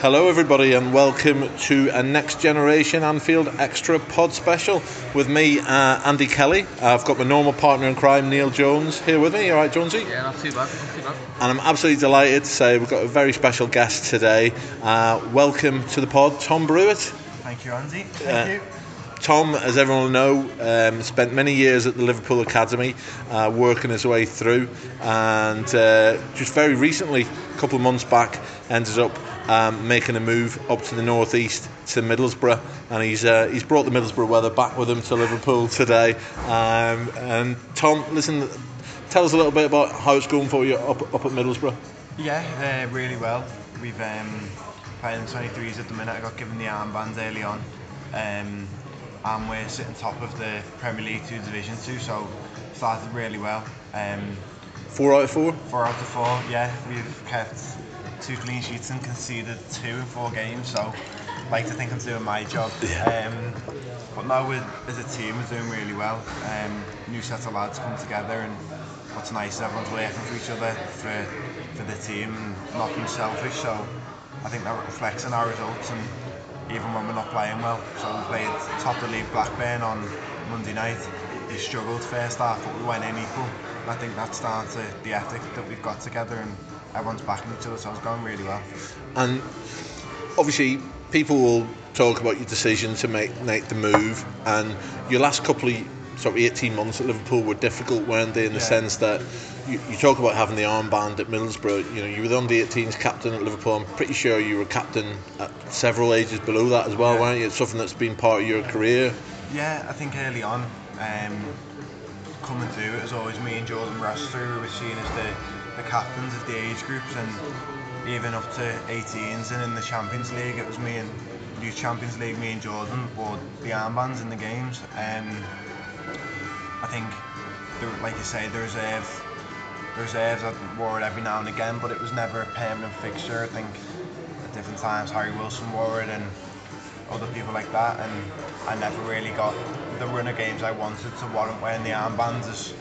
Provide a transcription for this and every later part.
Hello, everybody, and welcome to a Next Generation Anfield Extra Pod special with me, uh, Andy Kelly. I've got my normal partner in crime, Neil Jones, here with me. All right, Jonesy? Yeah, not too bad. Not too bad. And I'm absolutely delighted to say we've got a very special guest today. Uh, welcome to the pod, Tom Brewitt. Thank you, Andy. Thank Uh, you. Tom, as everyone will know, um, spent many years at the Liverpool Academy, uh, working his way through, and uh, just very recently, a couple of months back, ended up um, making a move up to the northeast to Middlesbrough, and he's uh, he's brought the Middlesbrough weather back with him to Liverpool today. Um, and Tom, listen, tell us a little bit about how it's going for you up up at Middlesbrough. Yeah, uh, really well. We've um, playing 23s at the minute. I got given the armband early on. Um, and we're sitting top of the Premier League 2 Division 2, so started really well. Um, Four out of four. four out of four, yeah. We've kept two clean sheets and conceded two in four games, so I like to think I'm doing my job. Um, but now as a team, we're doing really well. Um, new set of lads come together, and what's nice is everyone's working for each other for, for the team and not being selfish. So I think that reflects in our results, and even when we're not playing well. So we played top of the league Blackburn on Monday night. We struggled first half, but we went in equal. And I think that's down to the ethic that we've got together, and everyone's backing each other. So it's going really well. And obviously, people will talk about your decision to make make the move, and your last couple of sort of 18 months at Liverpool were difficult, weren't they? In the Yeah. sense that you, you talk about having the armband at Middlesbrough. You know, you were the under 18s captain at Liverpool. I'm pretty sure you were captain at several ages below that as well, Yeah. weren't you? It's something that's been part of your career. Yeah, I think early on, um, coming through, it was always me and Jordan Rossiter who were seen as the, the captains of the age groups, and even up to 18s and in the Champions League, it was me and Youth Champions League, me and Jordan wore the armbands in the games. Um, I think, there, like you say, the reserve, the reserves I wore it every now and again, but it was never a permanent fixture. I think at different times Harry Wilson wore it and other people like that, and I never really got the run of games I wanted to warrant wearing the armbands. is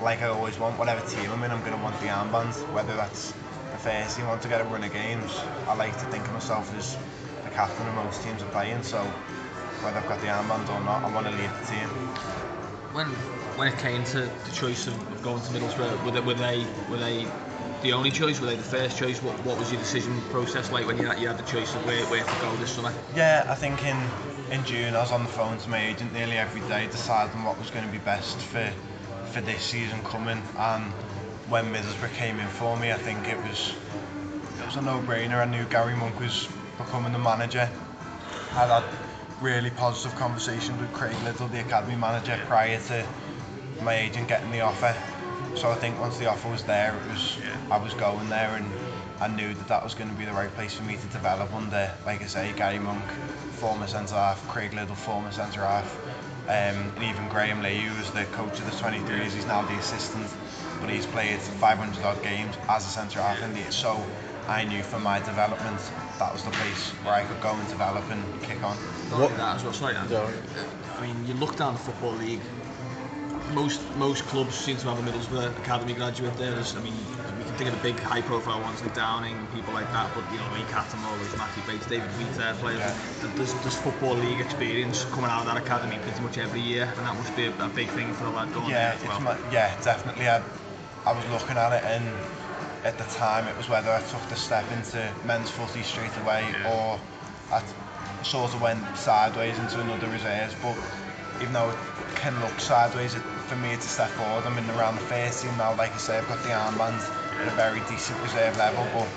like I always want, whatever team I'm in, I'm going to want the armbands. Whether that's the first team, I want to get a run of games. I like to think of myself as the captain of most teams are playing, so whether I've got the armband or not, I want to lead the team. When when it came to the choice of, of going to Middlesbrough, were they, were they were they the only choice? Were they the first choice? What what was your decision process like when you had, you had the choice of where, where to go this summer? Yeah, I think in in June I was on the phone to my agent nearly every day deciding what was going to be best for for this season coming. And when Middlesbrough came in for me, I think it was it was a no-brainer. I knew Gary Monk was becoming the manager. I had really positive conversations with Craig Liddle, the academy manager, prior to my agent getting the offer. So I think once the offer was there, it was I was going there, and I knew that that was going to be the right place for me to develop under, like I say, Gary Monk, former centre half, Craig Liddle, former centre half, um, and even Graeme Lee, who was the coach of the 23s. He's now the assistant, but he's played 500 odd games as a centre half, and the- so I knew for my development that was the place where I could go and develop and kick on. What- that as well. Sorry, Dan. Sorry. I mean, you look down the football league. Most most clubs seem to have a Middlesbrough academy graduate there. There's, I mean, we can think of the big high-profile ones like Downing and people like that. But you know, main captain always Matthew Bates, David Wheater, players. Yeah. There's, there's football league experience coming out of that academy pretty much every year, and that must be a, a big thing for a lad going Yeah, there as well. my, yeah, definitely. I, I was looking at it, and at the time, it was whether I took the step into men's footy straight away, Yeah. or I sort of went sideways into another reserves. But even though it can look sideways, it, for me it's a step forward. I'm in around the first team now. Like I say, I've got the armband at a very decent reserve level. But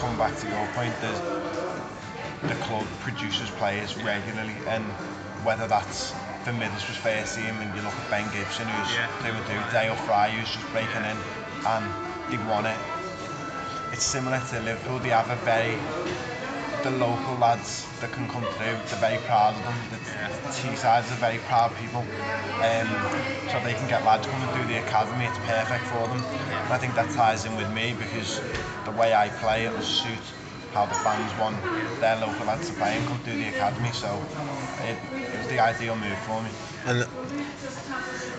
coming back to your point, there's the club produces players regularly, and whether that's the Middlesbrough's first team, and you look at Ben Gibson, who's Yeah. doing do Dael Fry, who's just breaking in, and they won it. It's similar to Liverpool. They have a very the local lads that can come through. They're very proud of them. The Yeah. T-sides are very proud people, um, so they can get lads coming through the academy. It's perfect for them. And I think that ties in with me because the way I play, it will suit how the fans want their local lads to play and come through the academy. So it, it was the ideal move for me. And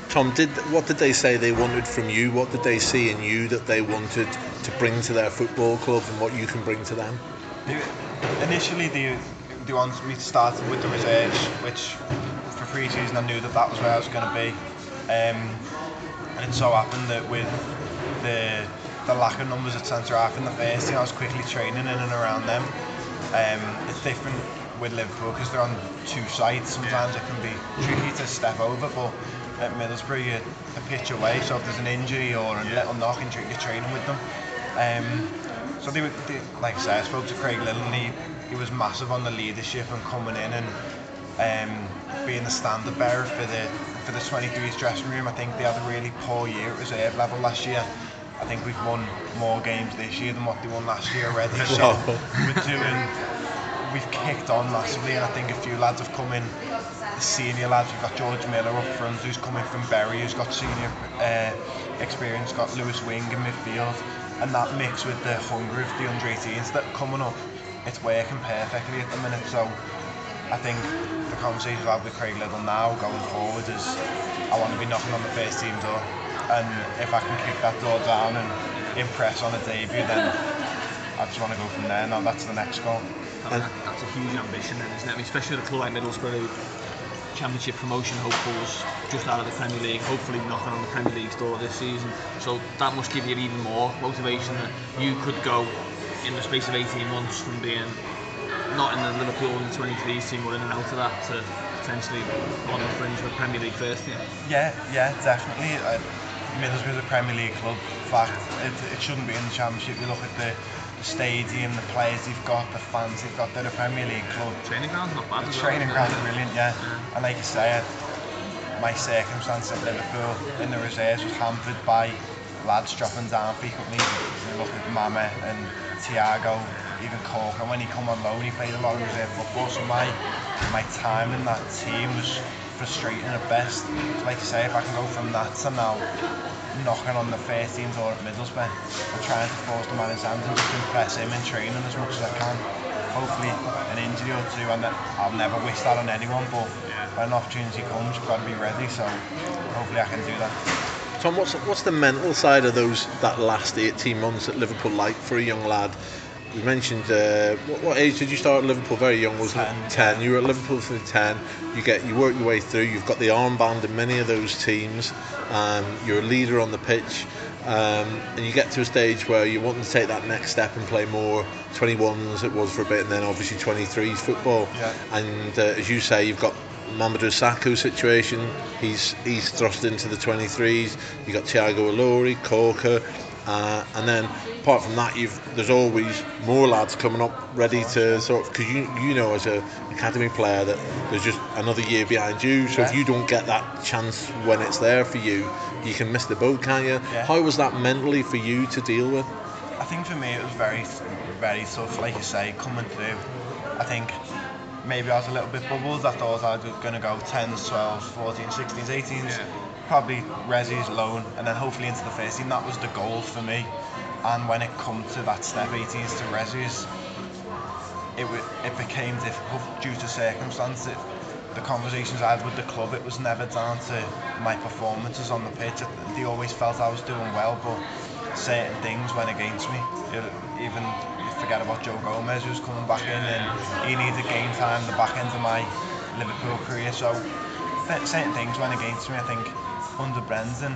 Tom, did what did they say they wanted from you? What did they see in you that they wanted to bring to their football club, and what you can bring to them? Initially, they they wanted me to start with the reserves, which for pre-season I knew that that was where I was going to be. Um, and it so happened that with the the lack of numbers at centre half in the first team, I was quickly training in and around them. Um, it's different with Liverpool because they're on two sides. Sometimes it can be tricky to step over, but at Middlesbrough you're a pitch away. So if there's an injury or a little knock, you're training with them. Um, so they, were, they, like I said, I spoke to Craig Liddle and he, he was massive on the leadership and coming in and um, being the standard bearer for the for the 23s dressing room. I think they had a really poor year at reserve level last year. I think we've won more games this year than what they won last year already. So we're doing, we've kicked on massively, and I think a few lads have come in. The senior lads, we've got George Miller up front, who's coming from Bury, who's got senior uh, experience, got Lewis Wing in midfield, and that mix with the hunger of the under 18s that coming up, it's working perfectly at the minute. So I think the conversation I've had with Craig Liddle now going forward is I want to be knocking on the first team door, and if I can kick that door down and impress on a debut, then I just want to go from there. Now that's the next goal. I mean, that's a huge ambition, then, isn't it? I mean, especially with a club like Middlesbrough, Championship promotion hopefuls just out of the Premier League, hopefully knocking on the Premier League's door this season. So that must give you even more motivation that you could go in the space of 18 months from being not in the Liverpool and 23s team or in and out of that to potentially on the fringe of a Premier League first team. Yeah, yeah, definitely. Uh, Middlesbrough's a Premier League club. Fact, it, it shouldn't be in the Championship. You look at the stadium, the players they've got, the fans they've got. They're a Premier League club. Training ground, not bad. The well, training it? ground's brilliant, yeah. And like you say, my circumstance at Liverpool in the reserves was hampered by lads dropping down frequently. You look at Mame and Tiago, even Cork, and when he come on loan, he played a lot of reserve football. So my my time in that team was frustrating at best. Like you say, if I can go from that to now knocking on the first team door at Middlesbrough and trying to force the man his hand and just impress him in training as much as I can. Hopefully an injury or two, and I'll never wish that on anyone, but when an opportunity comes, you've got to be ready. So hopefully I can do that. Tom, what's what's the mental side of those that last 18 months at Liverpool like for a young lad? You mentioned uh, what, what age did you start at Liverpool? Very young, wasn't it? 10, Ten. You were at Liverpool for 10. You get you work your way through. You've got the armband in many of those teams. Um, you're a leader on the pitch, um, and you get to a stage where you want to take that next step and play more 21s. It was for a bit, and then obviously 23s football. Yeah. And uh, as you say, you've got Mamadou Sakho situation. He's he's thrust into the 23s. You got Tiago Ilori, Corker, uh, and then apart from that, you've there's always more lads coming up ready to sort of because you you know as a academy player that there's just another year behind you. So if you don't get that chance when it's there for you, you can miss the boat, can't you? Yeah. How was that mentally for you to deal with? I think for me it was very, very tough. Like you say, coming through, I think maybe I was a little bit bubbled. I thought I was going to go 10s, 12s, 14s, 16s, 18s. Yeah. Probably Resi's loan, and then hopefully into the first team. That was the goal for me. And when it come to that step 18s to Resi's, it wa- it became difficult due to circumstance. It, the conversations I had with the club, it was never down to my performances on the pitch. They always felt I was doing well, but certain things went against me. Even forget about Joe Gomez, who was coming back in, and he needed game time the back end of my Liverpool career. So certain things went against me. I think under Brendan,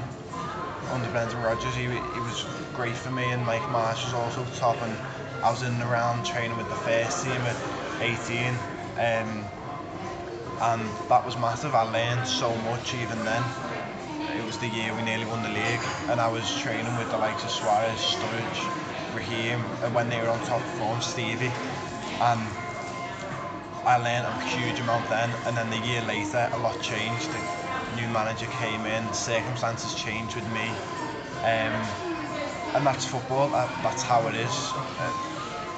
under Brendan Rodgers, he, he was great for me, and Mike Marsh was also top. And I was in and around training with the first team at 18. Um, and that was massive. I learned so much even then. It was the year we nearly won the league, and I was training with the likes of Suarez, Sturridge, Raheem, and when they were on top form, Stevie, and I learned a huge amount then. And then the year later, a lot changed. The new manager came in, circumstances changed with me, um, and that's football. That, that's how it is. Uh,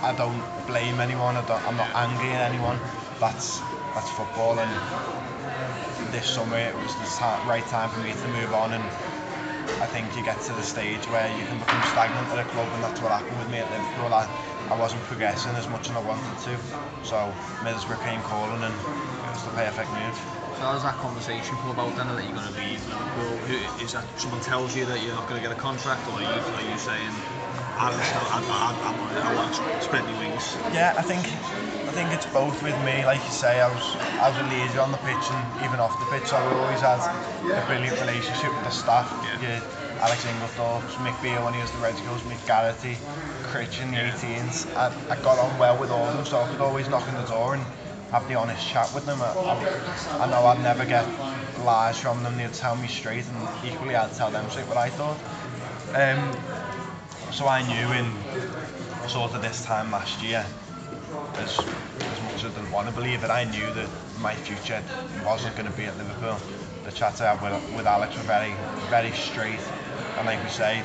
I don't blame anyone. I don't, I'm not angry at anyone. That's that's football, and this summer it was the ti- right time for me to move on. And I think you get to the stage where you can become stagnant at a club, and that's what happened with me at Liverpool. I, I wasn't progressing as much as I wanted to, so Middlesbrough came calling, and it was the perfect move. How does that conversation come about then that you're going to leave Liverpool? Who, is that someone tells you that you're not going to get a contract, or are you, are you saying I, I, I, I, want to spread my wings. Yeah, I think I think it's both with me. Like you say, I was I was a leader on the pitch and even off the pitch. So I always had a brilliant relationship with the staff. Yeah. yeah Alex Inglethorpe, Mick Beale when he was the Red Girls, Mick Garrity, Critch in the Yeah. 18s. I, I got on well with all of them, so I could always knock on the door and have the honest chat with them. I, I, know I'd never get lies from them, they'd tell me straight, and equally I'd tell them straight what I thought. Um, so I knew in sort of this time last year, as, as much as I didn't want to believe it, I knew that my future wasn't going to be at Liverpool. The chats I had with, with Alex were very, very straight. And like we say,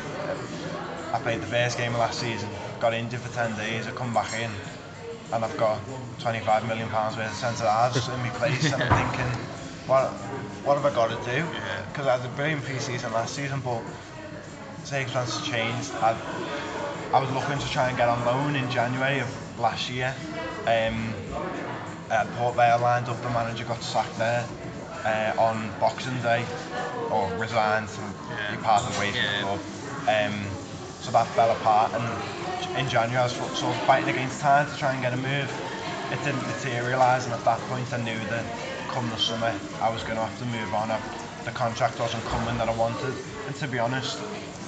I played the first game of last season, got injured for 10 days, I come back in, and I've got 25 million pounds worth of centre halves in my place, and I'm thinking, what, what have I got to do? Yeah. Because I had a brilliant pre-season last season, but circumstances changed. I, I was looking to try and get on loan in January of last year. Um, I Port Vale lined up, the manager got sacked there uh, on Boxing Day, or resigned, and Yeah. he parted ways Yeah. with the club. Um, so that fell apart, and in January I was sort of fighting against time to try and get a move. It didn't materialise, and at that point I knew that come the summer I was going to have to move on. I, the contract wasn't coming that I wanted, and to be honest,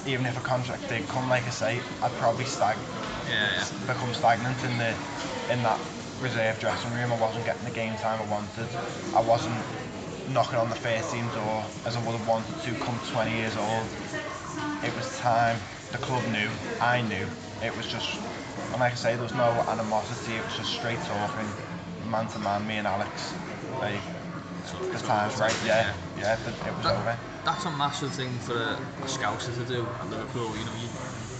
even if a contract did come, like I say, I'd probably stag Yeah, yeah. become stagnant in the in that reserve dressing room. I wasn't getting the game time I wanted. I wasn't knocking on the first team door as I would have wanted to come 20 years old. It was time. The club knew. I knew. It was just, and like I say, there was no animosity. It was just straight talking, man to man, me and Alex. Like, the time's right. Yeah, yeah. It, was That- over. That's a massive thing for a, a scouser to do at Liverpool. You know, you,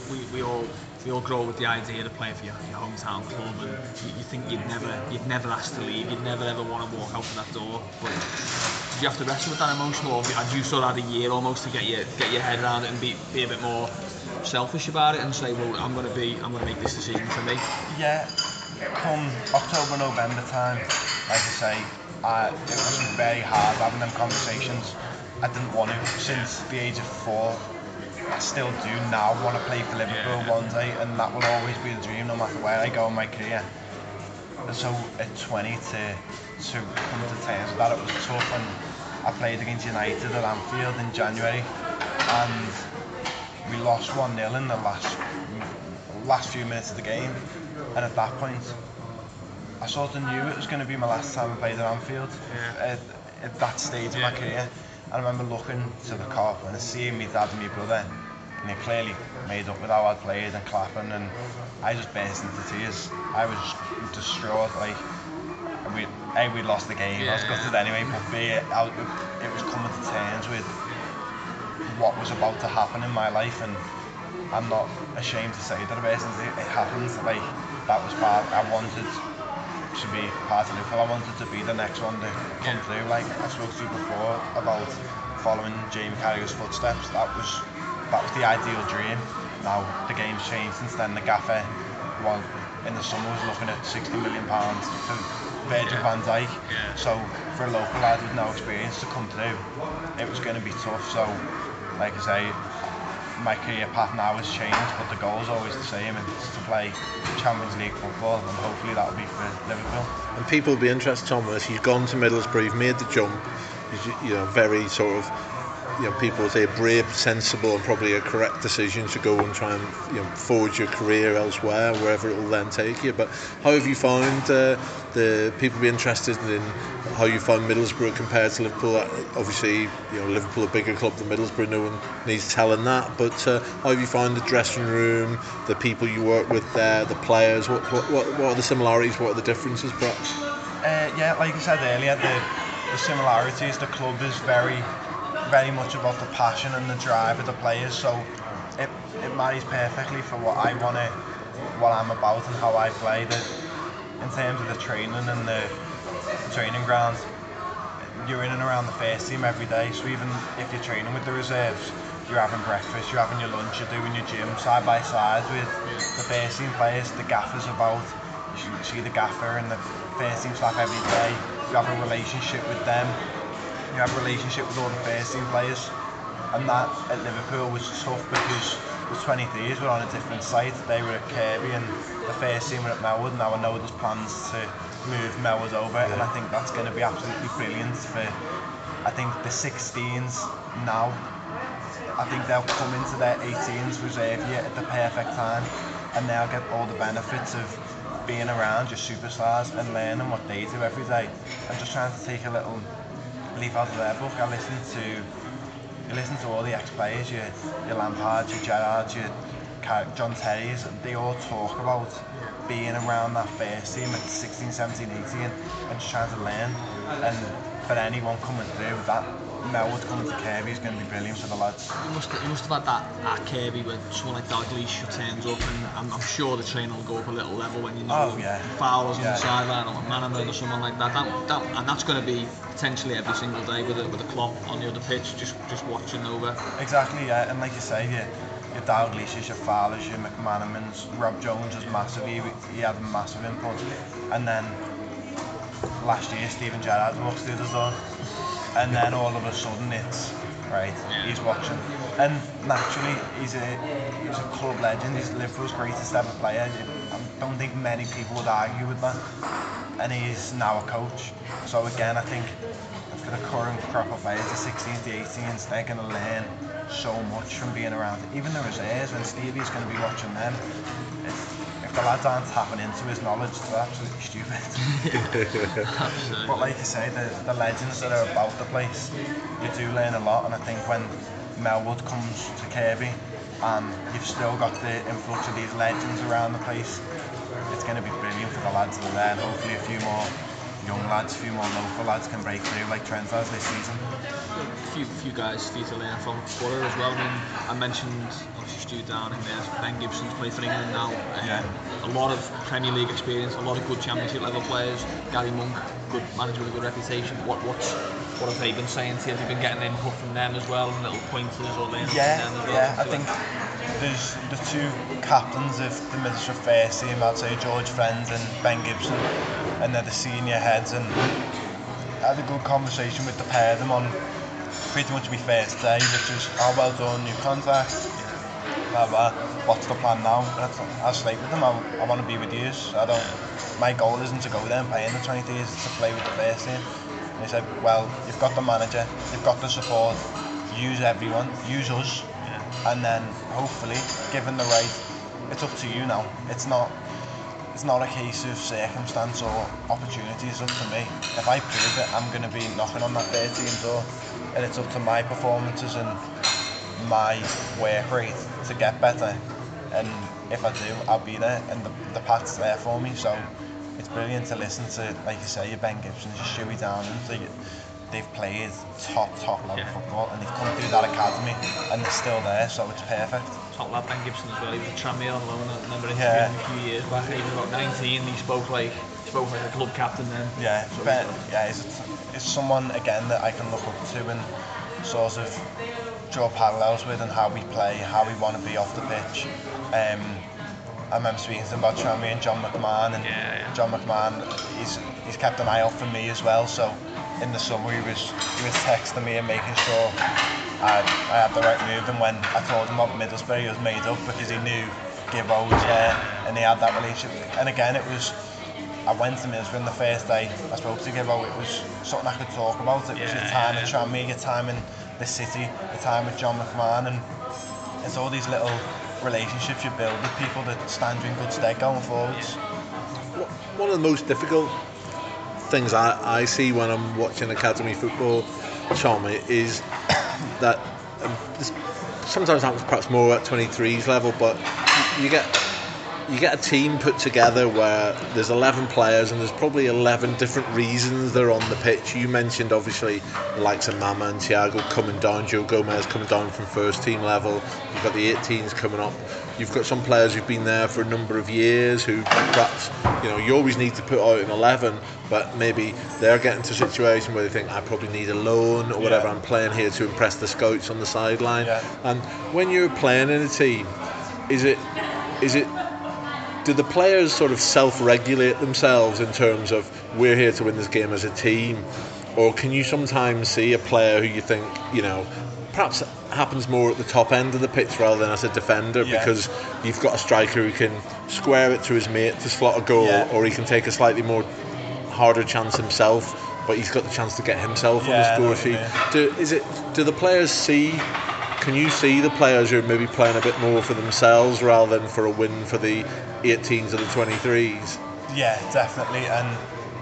we, we all we all grow with the idea of playing for your, your hometown club, and you, you think you'd never you'd never ask to leave, you'd never ever want to walk out of that door. But you have to wrestle with that emotion, or had you sort of had a year almost to get your get your head around it and be, be a bit more selfish about it and say, well, I'm going to be I'm going to make this decision for me. Yeah, come October, November time, like I say, I, it was very hard having them conversations. I didn't want to since the age of four. I still do now want to play for Liverpool Yeah. one day, and that will always be the dream, no matter where I go in my career. And so at 20 to to come to terms with that, it was tough. And I played against United at Anfield in January, and we lost 1 0 in the last last few minutes of the game. And at that point, I sort of knew it was going to be my last time I played at Anfield Yeah. at, at that stage of my career. I remember looking to the Kop and seeing my dad and my brother, and they clearly made up with how I'd played and clapping, and I just burst into tears. I was distraught, like, we, A, we lost the game, I was Yeah. gutted anyway, but B, I, it was coming to terms with what was about to happen in my life, and I'm not ashamed to say that it, it happened, like, that was bad. I wanted to be part of Liverpool. I wanted to be the next one to come through. Like I spoke to you before about following Jamie Carragher's footsteps. That was that was the ideal dream. Now the game's changed since then. The gaffer, one in the summer was looking at 60 million pounds for Virgil Yeah. van Dijk. Yeah. So for a local lad with no experience to come through, it was going to be tough. So like I say, my career path now has changed, but the goal is always the same, and it's to play Champions League football, and hopefully that'll be for Liverpool. And people will be interested, Thomas. You've gone to Middlesbrough, you've made the jump. You, know, very sort of, you know, people say brave, sensible, and probably a correct decision to go and try and you know forge your career elsewhere, wherever it will then take you. But how have you found uh, the people be interested in how you find Middlesbrough compared to Liverpool? Uh, Obviously, you know, Liverpool a bigger club than Middlesbrough. No one needs telling that. But uh, how have you found the dressing room, the people you work with there, the players? What what, what, what are the similarities? What are the differences, perhaps? Uh, yeah, like I said earlier, the, the similarities, the club is very, very much about the passion and the drive of the players. So it, it marries perfectly for what I want to, what I'm about and how I play. The, in terms of the training and the training ground, you're in and around the first team every day. So even if you're training with the reserves, you're having breakfast, you're having your lunch, you're doing your gym side by side with the first team players, the gaffers about. You see the gaffer and the first team staff every day. You have a relationship with them. You have a relationship with all the first team players. And that at Liverpool was tough because the 23s were on a different site. They were at Kirkby and the first team were at Melwood. Now I know there's plans to move Melwood over, and I think that's going to be absolutely brilliant for. I think the 16s now. I think they'll come into their 18s reserve year at the perfect time, and they'll get all the benefits of being around your superstars and learning what they do every day. I'm just trying to take a little leaf out of their book. I listen to you listen to all the ex-players, your, your Lampards, your Gerrards, your John Terry's, they all talk about being around that first team at 16, 17, 18 and just trying to learn. And for anyone coming through, with that Melwood coming to Kirkby is going to be brilliant for the lads. You must, you must have had that at Kirkby when someone like Dalglish turns up, and I'm, I'm, sure the train will go up a little level when you know oh, yeah. Fowler's yeah. on the sideline or Manaman or someone like that. That, that. And that's going to be potentially every single day with a, with a clock on the other pitch, just just watching over. Exactly, yeah. And like you say, yeah, your Dalglish's, your Fowler's, your McManamans, Rob Jones is massive. He, he had a massive input. And then last year, Steven Gerrard walks through the door and then all of a sudden it's right. He's watching, and naturally he's a he's a club legend. He's Liverpool's greatest ever player. I don't think many people would argue with that. And he's now a coach. So again, I think for the current crop of players, the 16s, the 18s, they're going to learn so much from being around. Even the reserves, when Stevie's going to be watching them, if the lads aren't tapping into his knowledge, they're absolutely stupid. absolutely. But like you say, the, the legends that are about the place, you do learn a lot. And I think when Melwood comes to Kirkby, and you've still got the influx of these legends around the place, it's going to be brilliant for the lads that are there, and hopefully a few more young lads, a few more local lads can break through like Trent has this season. A few, few guys for you to learn from Borough as well. I mean, I mentioned obviously Stu Down Downing there, Ben Gibson's played for England now. Um, yeah. A lot of Premier League experience, a lot of good Championship level players. Gary Monk, good manager with a good reputation. What what's what have they been saying to you? Have you been getting input from them as well, and little pointers or learning yeah, from them as well? Yeah, I think there's the two captains of the Middlesbrough first team, I'd say George Friends and Ben Gibson, and they're the senior heads. And I had a good conversation with the pair of them on pretty much my first day, which was how oh, well done, new contract, blah blah. What's the plan now? I like with them, I, I want to be with you. I don't. My goal isn't to go there and play in the 20s, it's to play with the first team. And he said, well, you've got the manager, you've got the support, use everyone, use us, and then hopefully, given the right, it's up to you now. It's not. It's not a case of circumstance or opportunity. It's up to me. If I prove it, I'm going to be knocking on that 13 door, and it's up to my performances and my work rate to get better. And if I do, I'll be there, and the, the path's there for me. So it's brilliant to listen to, like you say, your Ben Gibsons, your Stewie Downings. Like, they've played top, top level yeah. football and they've come through that academy and they're still there, so it's perfect. Top lad Ben Gibson as well, he was a Tranmere on loan, I remember interviewing yeah. him a few years back, he was about 19, he spoke like he spoke like a club captain then. Yeah, so ben, yeah, he's, he's someone again that I can look up to and sort of draw parallels with and how we play, how we want to be off the pitch. Um, I remember speaking to him about Tranmere and John McMahon, and yeah, yeah. John McMahon, he's he's kept an eye out for me as well. So in the summer, he was he was texting me and making sure I, I had the right move. And when I told him about Middlesbrough, he was made up because he knew Gibbo was there and he had that relationship. And again, it was. I went to Middlesbrough on the first day. I spoke to Gibbo. It was something I could talk about. It was your time at Tranmere, your time in the city, your time with John McMahon, and it's all these little relationships you build with people that stand you in good stead going forwards. One of the most difficult things I, I see when I'm watching academy football, Tommy, is that um, sometimes happens perhaps more at 23s level, but you get you get a team put together where there's 11 players and there's probably 11 different reasons they're on the pitch. You mentioned obviously the likes of Mama and Thiago coming down, Joe Gomez coming down from first team level. You've got the 18s coming up. You've got some players who've been there for a number of years who perhaps you know you always need to put out an 11, but maybe they're getting to a situation where they think I probably need a loan or whatever. Yeah. I'm playing here to impress the scouts on the sideline. Yeah. And when you're playing in a team, is it is it do the players sort of self-regulate themselves in terms of we're here to win this game as a team or can you sometimes see a player who you think you know perhaps happens more at the top end of the pitch rather than as a defender Yeah. because you've got a striker who can square it to his mate to slot a goal, Yeah. or he can take a slightly more harder chance himself. But he's got the chance to get himself Yeah, on the score sheet. Do, is it? Do the players see? Can you see the players who are maybe playing a bit more for themselves rather than for a win for the 18s or the 23s? Yeah, definitely. And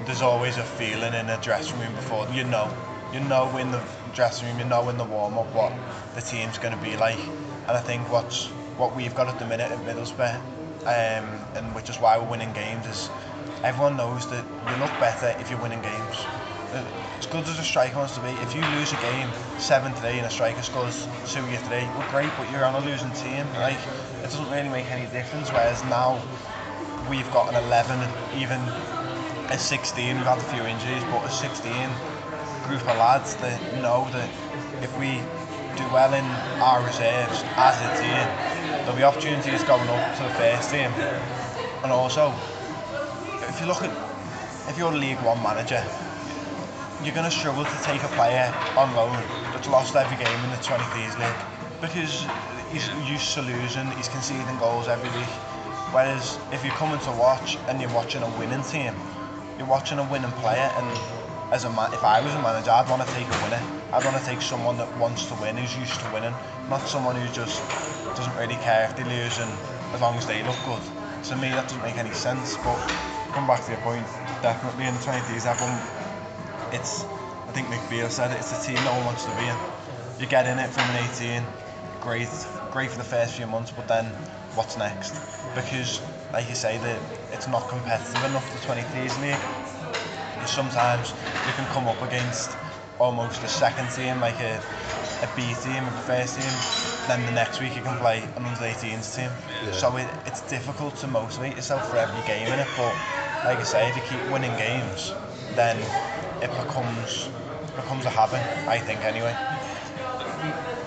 there's always a feeling in a dressing room before you know, you know in the dressing room, you know in the warm up what the team's going to be like. And I think what's what we've got at the minute at Middlesbrough, um, and which is why we're winning games, is everyone knows that you look better if you're winning games. As good as a striker wants to be, if you lose a game 7 3 and a striker scores 2 or 3, well, great, but you're on a losing team. Like, it doesn't really make any difference. Whereas now, we've got an 11, even a 16. We've had a few injuries, but a 16 group of lads that know that if we do well in our reserves as a team, there'll be opportunities going up to the first team. And also, if you look at if you're a League One manager, you're going to struggle to take a player on loan that's lost every game in the 23s league because he's used to losing, he's conceding goals every week. Whereas if you're coming to watch and you're watching a winning team, you're watching a winning player, and as a man, if I was a manager, I'd want to take a winner. I'd want to take someone that wants to win, who's used to winning, not someone who just doesn't really care if they lose and as long as they look good. To me, that doesn't make any sense. But come back to your point, definitely in the 20s, everyone it's I think Mick Beale said it, it's a team no one wants to be in. You get in it from an 18, great, great for the first few months, but then what's next? Because, like you say, that it's not competitive enough the 23s league. Because sometimes you can come up against almost a second team, like a, a B team, a first team. Then the next week you can play an under 18s team. Yeah. So it, it's difficult to motivate yourself for every game in it. But like I say, if you keep winning games, then it becomes becomes a habit. I think anyway.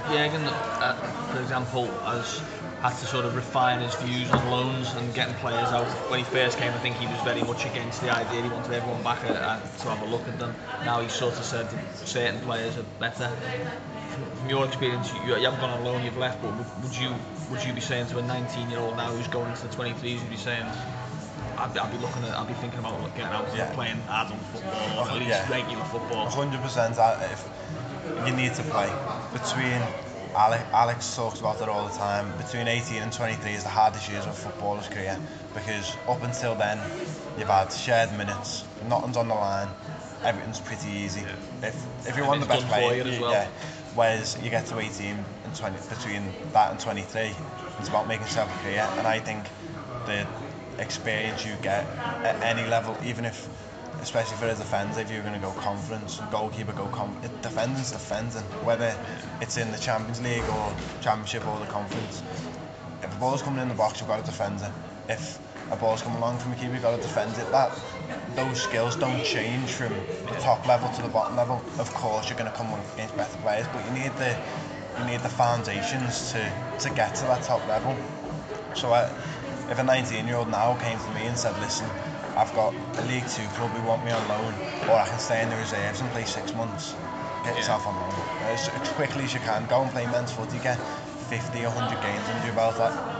Jürgen, uh, for example, has had to sort of refine his views on loans and getting players out. When he first came, I think he was very much against the idea. He wanted everyone back uh, uh, to have a look at them. Now he's sort of said certain players are better. From, your experience, you, you haven't gone on loan, you've left, but would, would you would you be saying to a 19-year-old now who's going to the 23s, you'd be saying, I'd, I'd be looking at, I'd be thinking about getting out and Yeah. playing adult football or at least Yeah. regular football. hundred percent. If you need to play between Alex, Alex talks about it all the time. Between 18 and 23 is the hardest years of a footballer's career because up until then you've had shared minutes, nothing's on the line, everything's pretty easy. If if you're one of the best players, you as you- well. yeah. Whereas you get to 18 and 20, between that and 23, it's about making yourself a career. And I think the experience you get at any level, even if, especially for a defender, if you're going to go conference, goalkeeper go it, defending's defending, whether it's in the Champions League or Championship or the conference. If a ball's coming in the box, you've got to defend it. If a ball's coming along from a keeper, you've got to defend it. That those skills don't change from the top level to the bottom level. Of course, you're going to come up against better players, but you need the you need the foundations to, to get to that top level. So I, if a 19 year old now came to me and said, listen, I've got a League Two club who want me on loan, or I can stay in the reserves and play six months, get yourself on loan. As, as quickly as you can, go and play men's footy, get 50, 100 games under your belt. I-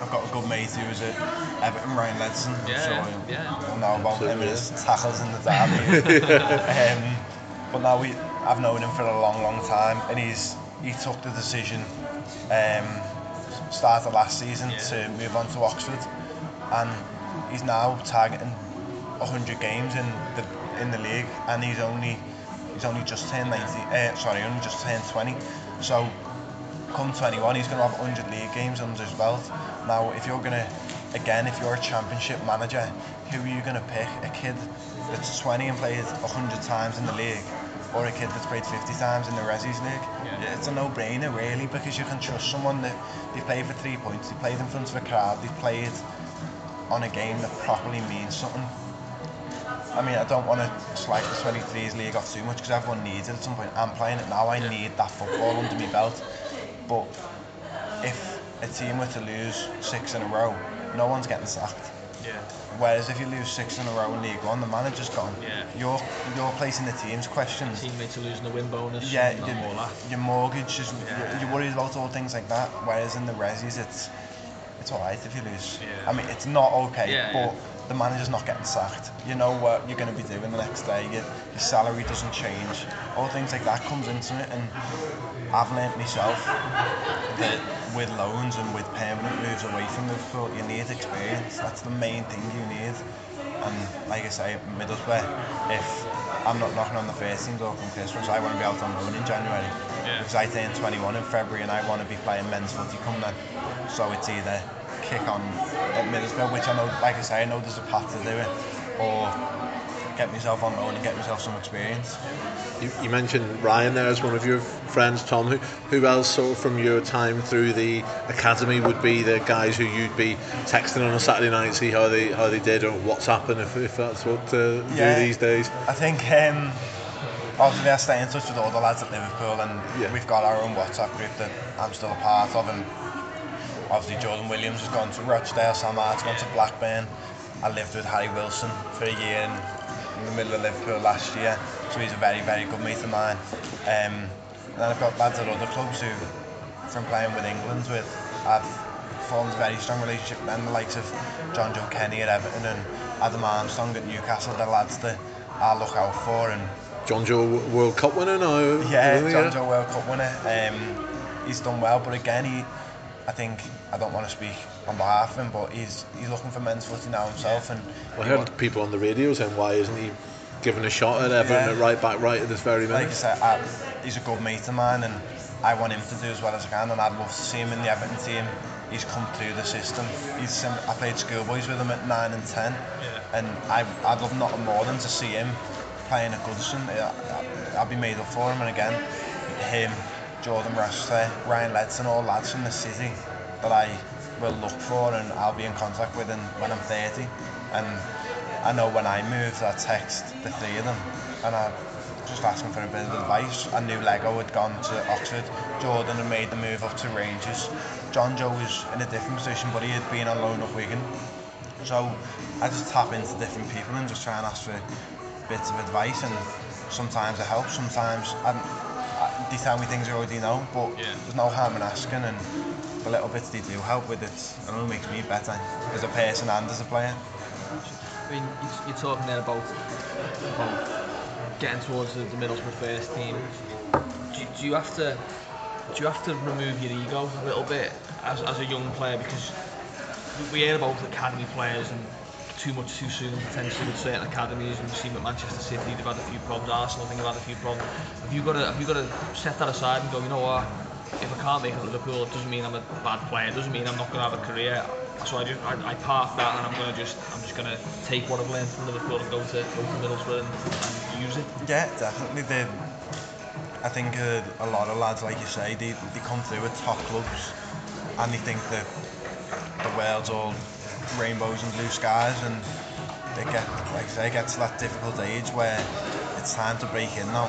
I've got a good mate who's at Everton, Ryan Ledson. I'm Yeah, sure yeah. you'll know about him and his tackles in the derby. um, but now we, I've known him for a long, long time, and he's he took the decision um, start of last season Yeah. to move on to Oxford, and he's now targeting 100 games in the in the league, and he's only he's only just turned 90. Uh, sorry, only just turned 20. So come 21, he's going to have 100 league games under his belt. Now, if you're going to, again, if you're a championship manager, who are you going to pick? A kid that's 20 and played 100 times in the league, or a kid that's played 50 times in the Resis League? Yeah. It's a no-brainer, really, because you can trust someone that they played for three points, they played in front of a crowd, they played on a game that properly means something. I mean, I don't want to slag the 23s league off too much because everyone needs it at some point. I'm playing it now. I Yeah. need that football under my belt. But if a team were to lose six in a row, no one's getting sacked. Yeah. Whereas if you lose six in a row in League One, the manager's gone. Yeah. Your your place in the team's questioned. Teammates are losing the win bonus. Yeah, and your, all that. your mortgage is Yeah. you're worried about all things like that. Whereas in the resis, it's it's alright if you lose. Yeah. I mean, it's not okay, Yeah, but yeah. the manager's not getting sacked. You know what you're going to be doing the next day. Your, your salary doesn't change. All things like that comes into it, and I've learnt myself that with loans and with permanent moves away from Liverpool, you need experience. That's the main thing you need. And like I say, Middlesbrough, if I'm not knocking on the first team door come Christmas, I want to be out on loan in January. Yeah. Because I turn 21 in February and I want to be playing men's footy come then. So it's either kick on at Middlesbrough, which I know, like I say, I know there's a path to do it, or get myself on loan and get myself some experience. You, you mentioned Ryan there as one of your friends, Tom. Who, who else, sort of from your time through the academy, would be the guys who you'd be texting on a Saturday night, see how they how they did, or what's happened if, if that's what uh, Yeah. do these days? I think um, obviously I stay in touch with all the lads at Liverpool, and Yeah. we've got our own WhatsApp group that I'm still a part of. And obviously Jordan Williams has gone to Rochdale, Sam Hart's gone to Blackburn. I lived with Harry Wilson for a year in, in the middle of Liverpool last year, so he's a very very good mate of mine. Um, and then I've got lads at other clubs who, from playing with England, with I've formed a very strong relationship with them, the likes of Jonjoe Kenny at Everton and Adam Armstrong at Newcastle, the lads that I look out for and Jonjoe World Cup winner now. yeah, Jonjoe World Cup winner. Um, he's done well, but again, he, I think I don't want to speak on behalf of him, but he's he's looking for men's footy now himself, and I heard people on the radio saying, why isn't he giving a shot at Everton Yeah. at right back right at this very minute?" like I said, I, he's a good mate of mine, and I want him to do as well as I can, and I'd love to see him in the Everton team. He's come through the system. He's sim- I played schoolboys with him at nine and ten, Yeah. and I I'd love nothing more than to see him playing at Goodison. I, I, I'd be made up for him, and again, him, Jordan Rossiter, Ryan Ledson, all lads from the city that I will look for and I'll be in contact with in, when I'm 30. And I know when I moved, I text the three of them and I just asking for a bit of advice. I knew Lego had gone to Oxford, Jordan had made the move up to Rangers. Jonjoe was in a different position, but he had been on loan at Wigan. So I just tap into different people and just try and ask for bits of advice and sometimes it helps, sometimes I, I, they tell me things I already know, but Yeah. there's no harm in asking and the little bits they do help with it, and it makes me better as a person and as a player. I mean, you- you're talking there about, about getting towards the, the Middlesbrough first team. Do, you- do you have to do you have to remove your ego a little bit as, as a young player because we hear about academy players and too much too soon potentially with certain academies and we've seen with Manchester City they've had a few problems Arsenal I think have had a few problems. Have you got to have you got to set that aside and go you know what? If I can't make it at Liverpool it doesn't mean I'm a bad player it doesn't mean I'm not going to have a career. So I just I, I park that and I'm going to just I'm just going to take what I've learned from Liverpool and go to go to Middlesbrough and, and use it. Yeah, definitely. The, I think uh, a lot of lads, like you say, they, they come through with top clubs and they think that the world's all rainbows and blue skies and they get, like say, get to that difficult age where it's time to break in now.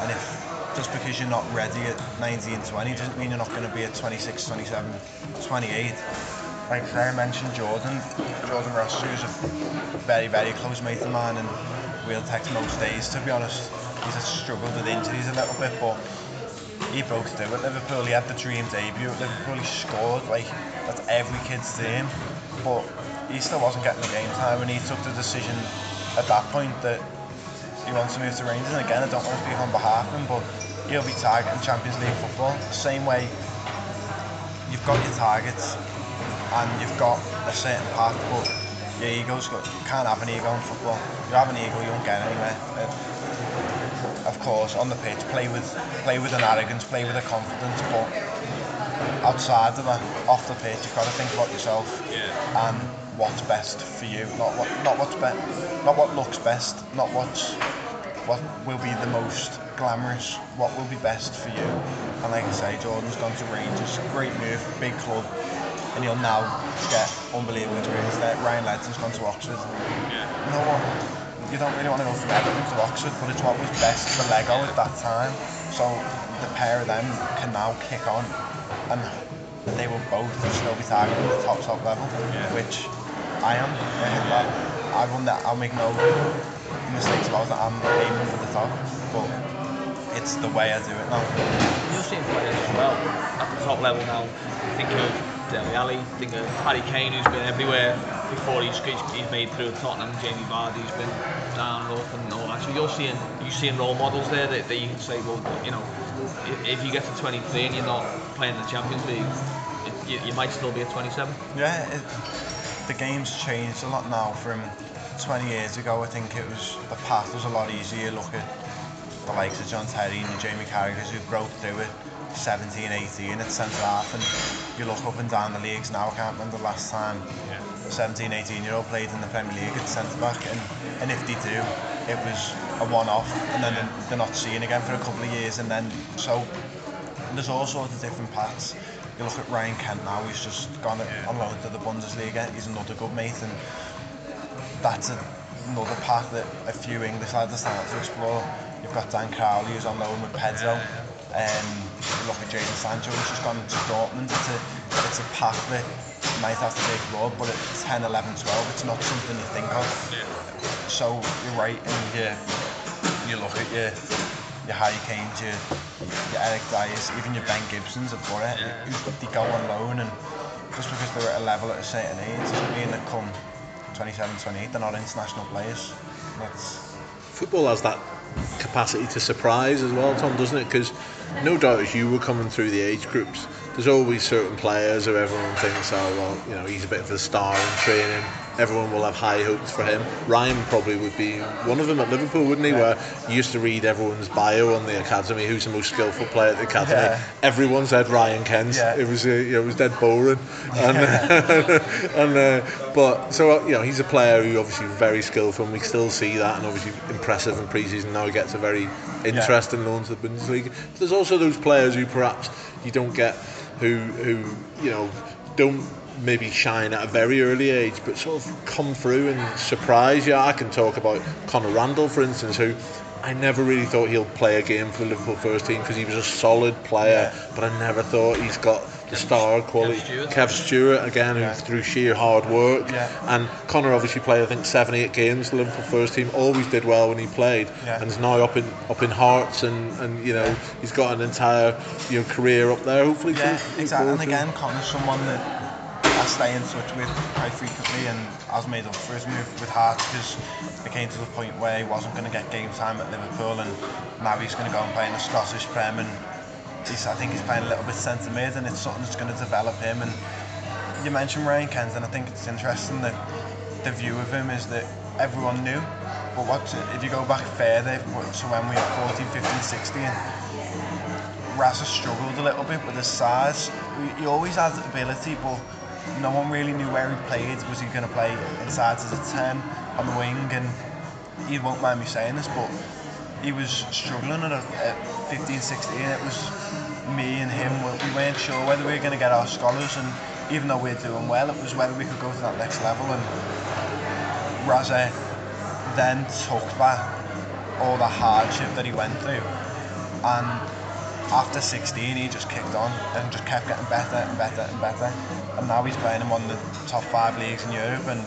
And if just because you're not ready at 19, 20 doesn't mean you're not going to be at 26, 27, 28. Like I I mentioned Jordan, Jordan Ross, who's a very, very close mate of mine and we'll text most days to be honest. He's struggled with injuries a little bit but he broke through at Liverpool. He had the dream debut at Liverpool. He scored like that's every kid's dream, but he still wasn't getting the game time, and he took the decision at that point that he wants to move to Rangers. And again, I don't want to speak on behalf of him, but he'll be targeting Champions League football. Same way you've got your targets and you've got a certain path, but your ego's got you can't have an ego in football. You have an ego, you won't get anywhere. Of course, on the pitch, play with play with an arrogance, play with a confidence, but outside of that, off the pitch, you've got to think about yourself yeah and what's best for you, not what not what's be- not what looks best, not what's what will be the most glamorous, what will be best for you. And like I say, Jordan's gone to Rangers, great move, big club, and he'll now get unbelievable experience there. Ryan Ledson's gone to Oxford. You know what? You don't really want to go from Everton to Oxford, but it's what was best for Lego at that time. So the pair of them can now kick on, and they were both still be targeting the top top level, Yeah. which I am. I, I will not, I'll make no mistakes about it. I'm aiming for the top, but it's the way I do it now. You're seeing players as well at the top level now. Think of Dele Alli, think of Harry Kane, who's been everywhere before he's, he's made through Tottenham. Jamie Vardy's been down and up and all that. So you're seeing you seeing role models there that, that you can say, well, you know, if, if you get to 23 and you're not playing the Champions League, it, you, you might still be at 27. Yeah, it, the game's changed a lot now from 20 years ago. I think it was the path was a lot easier. Look at the likes of John Terry and Jamie Carragher who broke through it 17, 18 at centre half, and you look up and down the leagues now. I can't remember the last time yeah. 17, 18 year old played in the Premier League at centre back, and, and if they do, it was a one off, and then they're not seeing again for a couple of years, and then so there's all sorts of different paths. You look at Ryan Kent now, he's just gone yeah. on loan to the Bundesliga, he's another good mate, and that's a, another path that a few English lads are starting to explore. You've got Dan Crowley who's on loan with Pedro. Um, look at Jadon Sancho who's just gone to Dortmund. It's a, it's a path that might have to take road, but at 10, 11, 12, it's not something you think of. So you're right, and you, you look at your your Harry Kane's, your, your Eric Dyers, even your Ben Gibsons have got it. Yeah. They go on loan, and just because they're at a level at a certain age doesn't mean that come 27, 28, they're not international players. That's... Football has that capacity to surprise as well, Tom, doesn't it? Because no doubt as you were coming through the age groups, there's always certain players who everyone thinks, oh, well, you know, he's a bit of a star in training. Everyone will have high hopes for him. Ryan probably would be one of them at Liverpool, wouldn't he? Yeah. Where you used to read everyone's bio on the academy, who's the most skillful player at the academy. Yeah. Everyone said Ryan Kent. Yeah. It was uh, you know, it was dead boring. And, and uh, but so uh, you know, he's a player who obviously very skillful, and we still see that, and obviously impressive in pre-season. Now he gets a very interesting loan to the Bundesliga. But there's also those players who perhaps you don't get who who you know don't maybe shine at a very early age, but sort of come through and surprise you. I can talk about Connor Randall, for instance, who I never really thought he'll play a game for the Liverpool first team because he was a solid player, yeah. but I never thought he's got the star quality. Kev Stewart, Kev Stewart again, yeah. through sheer hard work. Yeah. And Conor obviously played, I think, seven, eight games. The Liverpool first team always did well when he played, yeah. and is now up in up in Hearts, and, and you know he's got an entire you know career up there. Hopefully, yeah, exactly. And again, Connor's someone that Stay in touch with quite frequently, and has made up for his move with Hearts because it came to the point where he wasn't going to get game time at Liverpool, and now he's going to go and play in the Scottish Prem and I think he's playing a little bit centre mid, and it's something that's going to develop him. And you mentioned Ryan Kent, and I think it's interesting that the view of him is that everyone knew. But what if you go back further to when we were 14, 15, 16? Raza struggled a little bit with his size. He always had ability, but no one really knew where he played. Was he going to play inside as a 10 on the wing? And he won't mind me saying this, but he was struggling at, at 15, 16. It was me and him. We weren't sure whether we were going to get our scholars, and even though we're doing well, it was whether we could go to that next level. And Raza then took that all the hardship that he went through, and after 16 he just kicked on and just kept getting better and better and better and now he's playing in one of the top five leagues in Europe and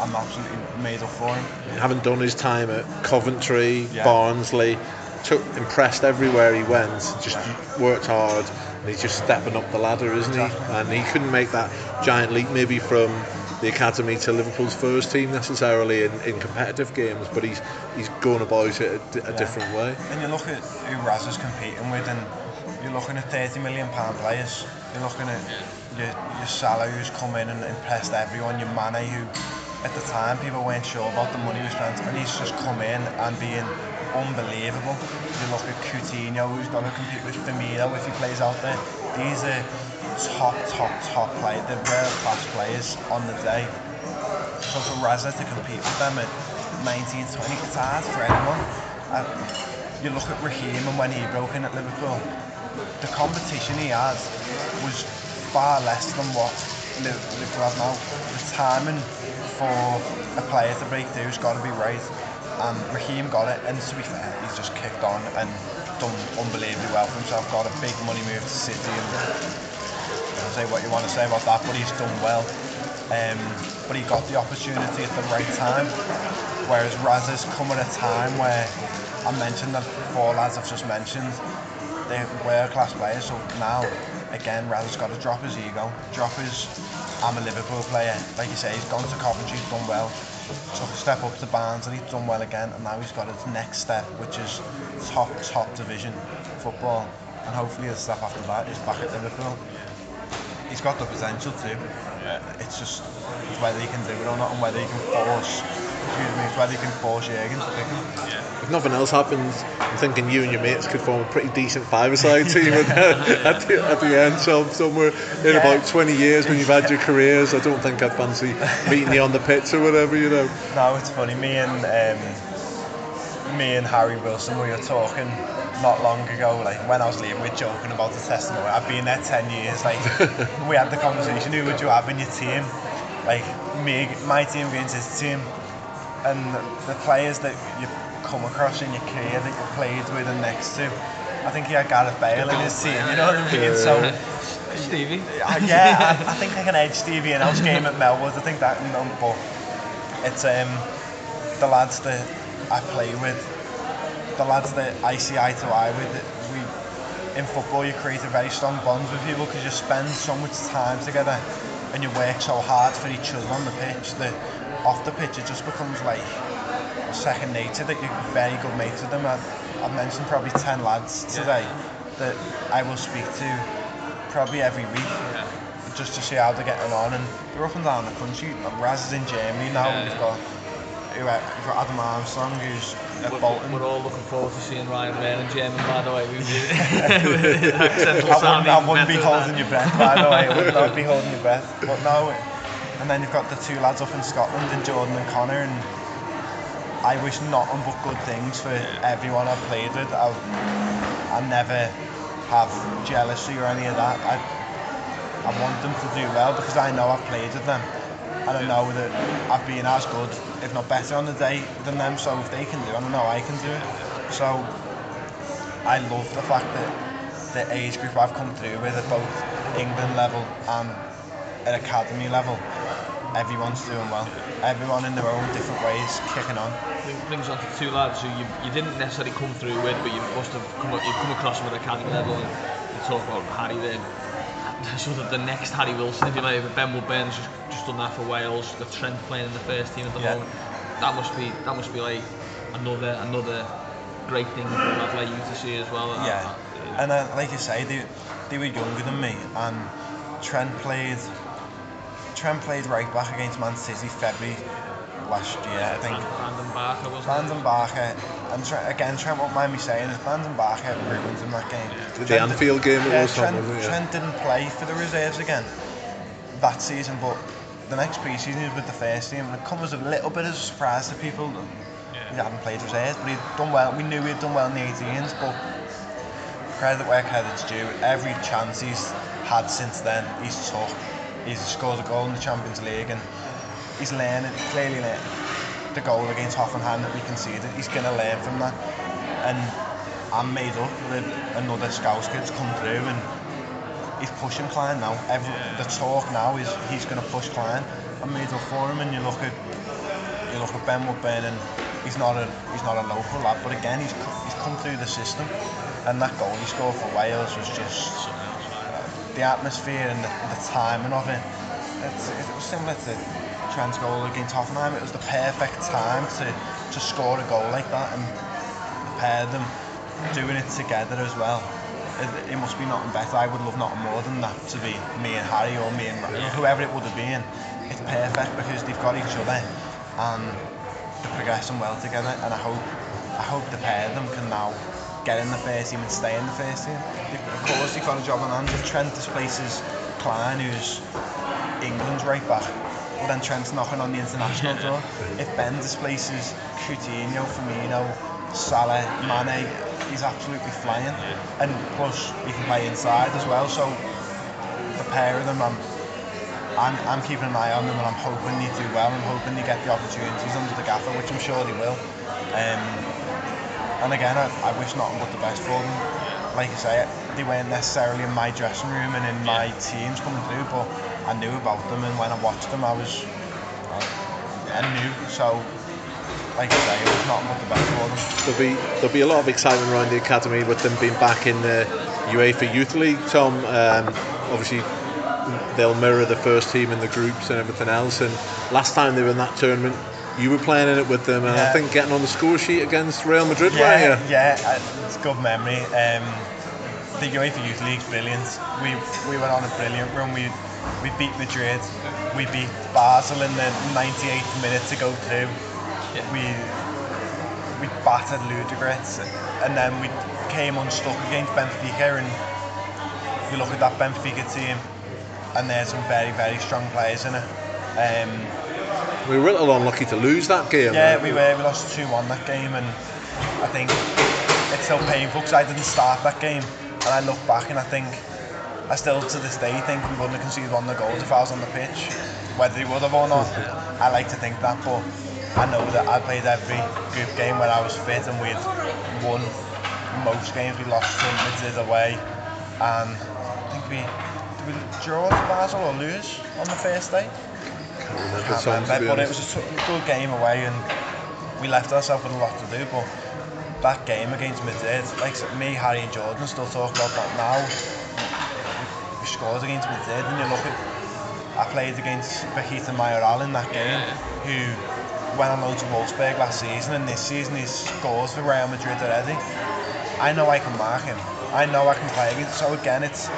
I'm absolutely made up for him. Having done his time at Coventry, yeah. Barnsley, took impressed everywhere he went. Just yeah. worked hard, and he's just stepping up the ladder, isn't exactly. he? And he couldn't make that giant leap maybe from the academy to Liverpool's first team necessarily in, in competitive games, but he's he's going about it a, a yeah. different way. And you look at who Raz is competing with, and you're looking at 30 million pound players. You're looking at your, your Salah who's come in and impressed everyone. Your Mane who at the time people weren't sure about the money he was and he's just come in and being unbelievable. You look at Coutinho who's going to compete with Firmino if he plays out there. These are top, top, top players. They're world class players on the day. So for Raza to compete with them at 19, 20, it's hard for anyone. And you look at Raheem and when he broke in at Liverpool, the competition he had was far less than what Liverpool have now. The timing for a player to break through has got to be right. And Raheem got it, and to be fair, he's just kicked on and done unbelievably well for himself. Got a big money move to City, and say what you want to say about that, but he's done well. Um, but he got the opportunity at the right time. Whereas Raz has come at a time where I mentioned the four lads I've just mentioned, they were class players. So now, again, Raz has got to drop his ego, drop his I'm a Liverpool player. Like you say, he's gone to Coventry, he's done well. Took a step up to Barnes and he's done well again. And now he's got his next step, which is top, top division football. And hopefully the step after that is back at Liverpool. He's got the potential too. It's just whether he can do it or not and whether he can force excuse me, it's whether he can force Jurgen to pick him. If nothing else happens, I'm thinking you and your mates could form a pretty decent five-a-side team at, at, the, at the end. So somewhere in Yeah. about 20 years when you've had your careers, I don't think I'd fancy meeting you on the pitch or whatever, you know. No, it's funny. Me and um, me and Harry Wilson, we were talking not long ago. Like when I was leaving, we were joking about the testimony. I've been there ten years. Like we had the conversation. Who would you have in your team? Like me, my team against his team, and the players that you come across in your career that you played with and next to. I think he had Gareth Bale in his team. You know what I mean? So. Stevie. Uh, yeah, I, I think I can edge Stevie in house game at Melwood. I think that, you but it's um, the lads that I play with, the lads that I see eye to eye with. We in football, you create a very strong bonds with people because you spend so much time together and you work so hard for each other on the pitch that off the pitch it just becomes like second nature that you're very good mates with them. I've, I've mentioned probably 10 lads today that I will speak to probably every week Yeah. just to see how they're getting on and they're up and down the country. Raz is in Germany now. Yeah, We've got who, uh, we've got Adam Armstrong who's at We're, Bolton. we're all looking forward to seeing Ryan wearing German, by the way. We, I wouldn't, I wouldn't be holding your breath, by the way. I would not be holding your breath. But no, and then you've got the two lads up in Scotland, and Jordan and Connor, and I wish nothing but good things for everyone I've played with. I'll, I never have jealousy or any of that. I, I want them to do well because I know I've played with them. And I know that I've been as good, if not better, on the day than them. So if they can do it, I don't know I can do it. So I love the fact that the age group I've come through with at both England level and at academy level, everyone's doing well. Everyone in their own different ways, kicking on. Bring- brings on to two lads who you, you didn't necessarily come through with, but you must have come, you've come across them at academy level. And you talk about Harry there, sort of the next Harry Wilson, if you like. Ben Woodburn's just, just done that for Wales. Got Trent playing in the first team at the Yeah. moment. That must be that must be like another another great thing for a like you to see as well. Yeah, Uh, and uh, like you say, they they were younger than me, and Trent played. Trent played right back against Man City February last year, I think. Brandon Barker wasn't Brandon? Barker, and Trent, again, Trent won't mind me saying it, Brandon Barker ruined in that game. The Trent- Anfield game it yeah, was, Trent. Yeah. Trent didn't play for the reserves again that season, but the next pre-season he was with the first team, and it comes as a little bit of a surprise to people. that He hadn't played reserves, but he'd done well. We knew he'd done well in the 18s, but credit where credit's due. Every chance he's had since then, he's took. he's scored a goal in the Champions League and he's learning, clearly learning. The goal against Hoffenheim that we conceded, he's going to learn from that. And I'm made up with another Scouse kid's come through and he's pushing Klein now. Every, the talk now is he's going to push Klein. I'm made up for him and you look at you look at Ben Woodburn and he's not a he's not a local lad, but again he's he's come through the system and that goal he scored for Wales was just the atmosphere and the, the timing of it. It's, it was similar to Trent's goal against Hoffenheim. It was the perfect time to to score a goal like that and pair them doing it together as well. It, it must be nothing better. I would love nothing more than that to be me and Harry or me and whoever it would have been. It's perfect because they've got each other and they're progressing well together. And I hope, I hope the pair of them can now get in the first team and stay in the first team. Of course, they've got a job on hand. If Trent displaces Klein, who's England's right back, well then Trent's knocking on the international door. If Ben displaces Coutinho, Firmino, Salah, Mane, he's absolutely flying. And plus, he can play inside as well. So the pair of them, I'm, I'm, I'm keeping an eye on them, and I'm hoping they do well. I'm hoping they get the opportunities under the gaffer, which I'm sure they will. Um, and again, I, I wish nothing but the best for them. Like I say, they weren't necessarily in my dressing room and in my teams coming through, but I knew about them, and when I watched them, I was I, I knew. So, like I say, it was nothing but the best for them. There'll be there'll be a lot of excitement around the academy with them being back in the UEFA Youth League. Tom, um, obviously they'll mirror the first team in the groups and everything else. And last time they were in that tournament, you were playing in it with them, and Yeah. I think getting on the score sheet against Real Madrid, Yeah, weren't you? yeah, uh, it's a good memory. Um, the UEFA Youth League's brilliant. We we went on a brilliant run. We we beat Madrid. We beat Basel in the 98th minute to go through. We we battered Ludogorets, and then we came unstuck against Benfica. And you look at that Benfica team, and there's some very very strong players in it. Um, We were a little unlucky to lose that game. yeah, weren't we were. We lost 2 1 that game, and I think it's still painful because I didn't start that game. And I look back and I think, I still to this day think we wouldn't have conceded one of the goals if I was on the pitch. Whether he would have or not, I like to think that, but I know that I played every group game when I was fit and we had won most games. We lost to Madrid away, and I think we. Did we draw to Basel or lose on the first day? Can't remember, can't Tom, remember, but it was a good game away, and we left ourselves with a lot to do. But that game against Madrid, like me, Harry, and Jordan still talk about that now. We scored against Madrid, and you look at. I played against Borja Mayoral in that game, who went on loan to Wolfsburg last season, and this season he scores for Real Madrid already. I know I can mark him. I know I can play against. So again, it's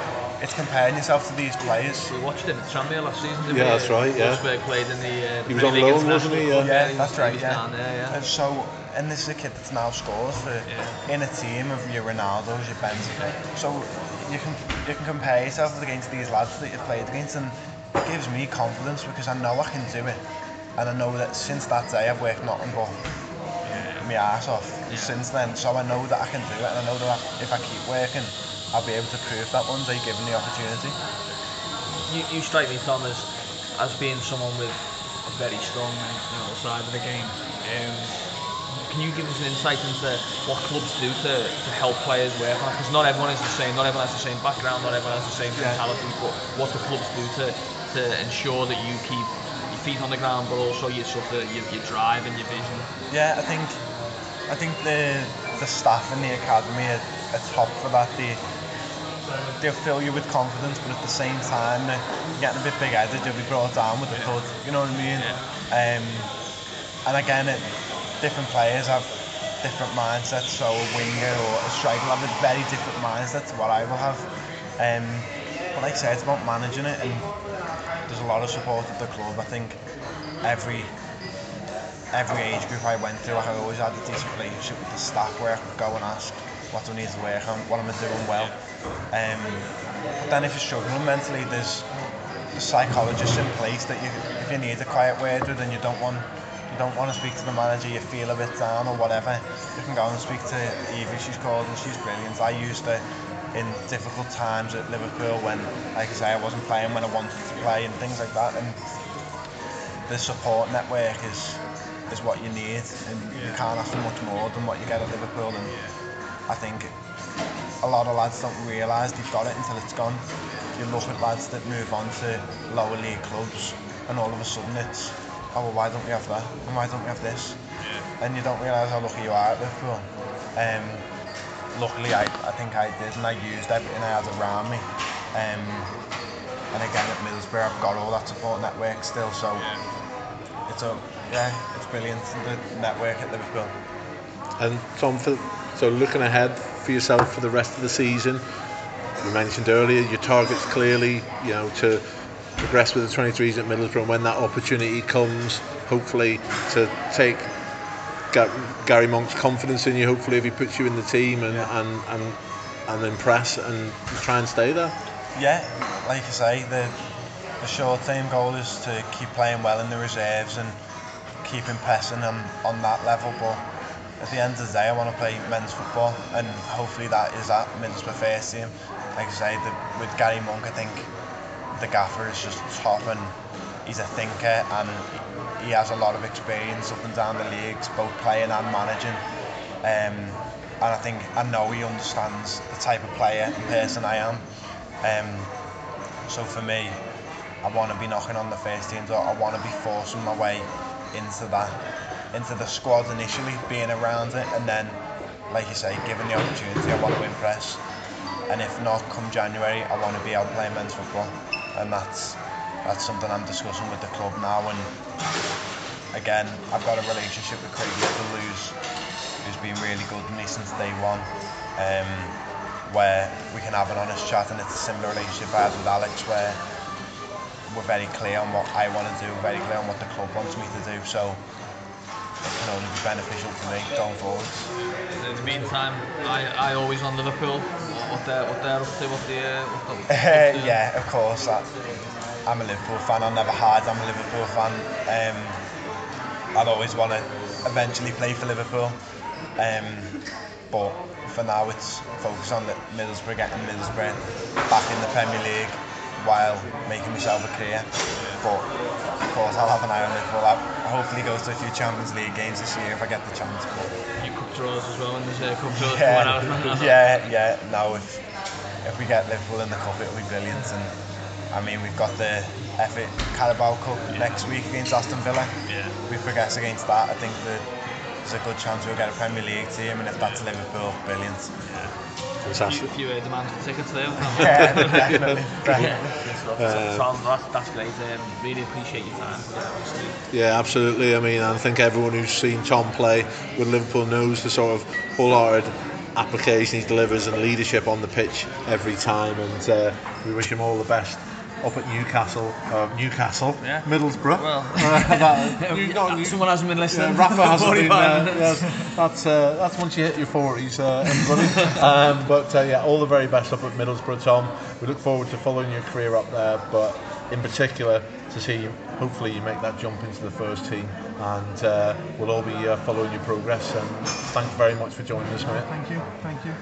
it's comparing yourself to these players. We watched him at Tranmere last season. didn't Yeah, we? that's right, yeah. Wolfsburg played in the. Uh, He was on loan, wasn't he? International Yeah. Cup. Yeah, that's he right. was Yeah. down there, yeah. And so, and this is a kid that's now scores for in a team of your Ronaldo's, your Benzema. So you can you can compare yourself against these lads that you've played against, and it gives me confidence because I know I can do it, and I know that since that day I've worked nothing but my ass off since then. So I know that I can do it, and I know that if I keep working, I'll be able to prove that one day given the opportunity. you, you strike me, Tom, as, as being someone with a very strong mental side of the game. Um, can you give us an insight into what clubs do to, to help players work on it? Because not everyone is the same, not everyone has the same background, not everyone has the same Yeah. mentality, but what the clubs do to, to ensure that you keep your feet on the ground, but also your sort of your, your drive and your vision. Yeah, I think I think the the staff in the academy are, are top for that. They they'll fill you with confidence, but at the same time, getting a bit big headed. You'll be brought down with a thud. You know what I mean? Um, and again, it, different players have different mindsets. So a winger or a striker will have a very different mindset to what I will have. Um, but like I say, it's about managing it, and there's a lot of support at the club. I think every every age group I went through, I always had a decent relationship with the staff where I could go and ask what do I need to work on, what am I doing well. Um, but then if you're struggling mentally, there's the psychologists in place that you, if you need a quiet word with and you don't want you don't want to speak to the manager, you feel a bit down or whatever, you can go and speak to Evie, she's called and she's brilliant. I used her in difficult times at Liverpool when, like I say, I wasn't playing when I wanted to play and things like that. And the support network is is what you need, and you can't ask for much more than what you get at Liverpool. And I think a lot of lads don't realise they've got it until it's gone. You look at lads that move on to lower league clubs, and all of a sudden it's, oh well, why don't we have that? And why don't we have this? And you don't realise how lucky you are at Liverpool. Um, luckily, I, I think I did, and I used everything I had around me. Um, and again at Middlesbrough, I've got all that support network still, so it's a yeah, it's brilliant. The network at Liverpool. And Tom, for, so looking ahead for yourself for the rest of the season, you mentioned earlier your targets clearly, you know, to progress with the 23s at Middlesbrough. And when that opportunity comes, hopefully to take Gary Monk's confidence in you. Hopefully, if he puts you in the team and and, and and impress and try and stay there. Yeah, like you say, the the short term goal is to keep playing well in the reserves and keep impressing on, on that level. But at the end of the day, I want to play men's football, and hopefully that is at Middlesbrough first team. Like I say, the, with Gary Monk, I think the gaffer is just top and he's a thinker and he has a lot of experience up and down the leagues, both playing and managing. Um, and I think I know he understands the type of player and person I am. Um, so for me, I want to be knocking on the first team door. I want to be forcing my way into that, into the squad initially, being around it, and then, like you say, given the opportunity, I want to impress. And if not, come January, I want to be out playing men's football, and that's that's something I'm discussing with the club now. And again, I've got a relationship with Craig Liddle, who's who's been really good to me since day one. Um, where we can have an honest chat, and it's a similar relationship I had with Alex, where we're very clear on what I want to do, very clear on what the club wants me to do. So can only be beneficial for me going forward. In the meantime, I, I always on Liverpool. What they're what they're up to, what the uh, what the, the yeah, of course. I'm a Liverpool fan. I never hide. I'm a Liverpool fan. Um, I'd always want to eventually play for Liverpool. Um, but for now, it's focus on the Middlesbrough, getting Middlesbrough back in the Premier League while making myself a career. But of course, I'll have an eye on Liverpool. I'll hopefully go to a few Champions League games this year if I get the chance. But few cup draws as well, in a cup draws yeah, yeah, yeah. No, if if we get Liverpool in the cup, it'll be brilliant. And I mean, we've got the FA Carabao Cup next week against Aston Villa. Yeah. We progress against that, I think that there's a good chance we'll get a Premier League team, and if that's Liverpool, brilliant. A Fantastic. few uh, demands for tickets there. Yeah, definitely. definitely. yeah. Tom, that, that's great. Um, really appreciate your time. Yeah, obviously. Yeah, absolutely. I mean, I think everyone who's seen Tom play with Liverpool knows the sort of wholehearted application he delivers and leadership on the pitch every time. And uh, we wish him all the best up at Newcastle, uh, Newcastle, Yeah. Middlesbrough. Well, Uh, that- you know, you- someone hasn't been listening. Yeah, Rafa hasn't been. Uh, yes, that's uh, that's once you hit your forties, uh, everybody. um, but uh, yeah, all the very best up at Middlesbrough, Tom. We look forward to following your career up there, but in particular to see you, hopefully you make that jump into the first team, and uh, we'll all be uh, following your progress. And thanks very much for joining us, mate. Thank you, thank you.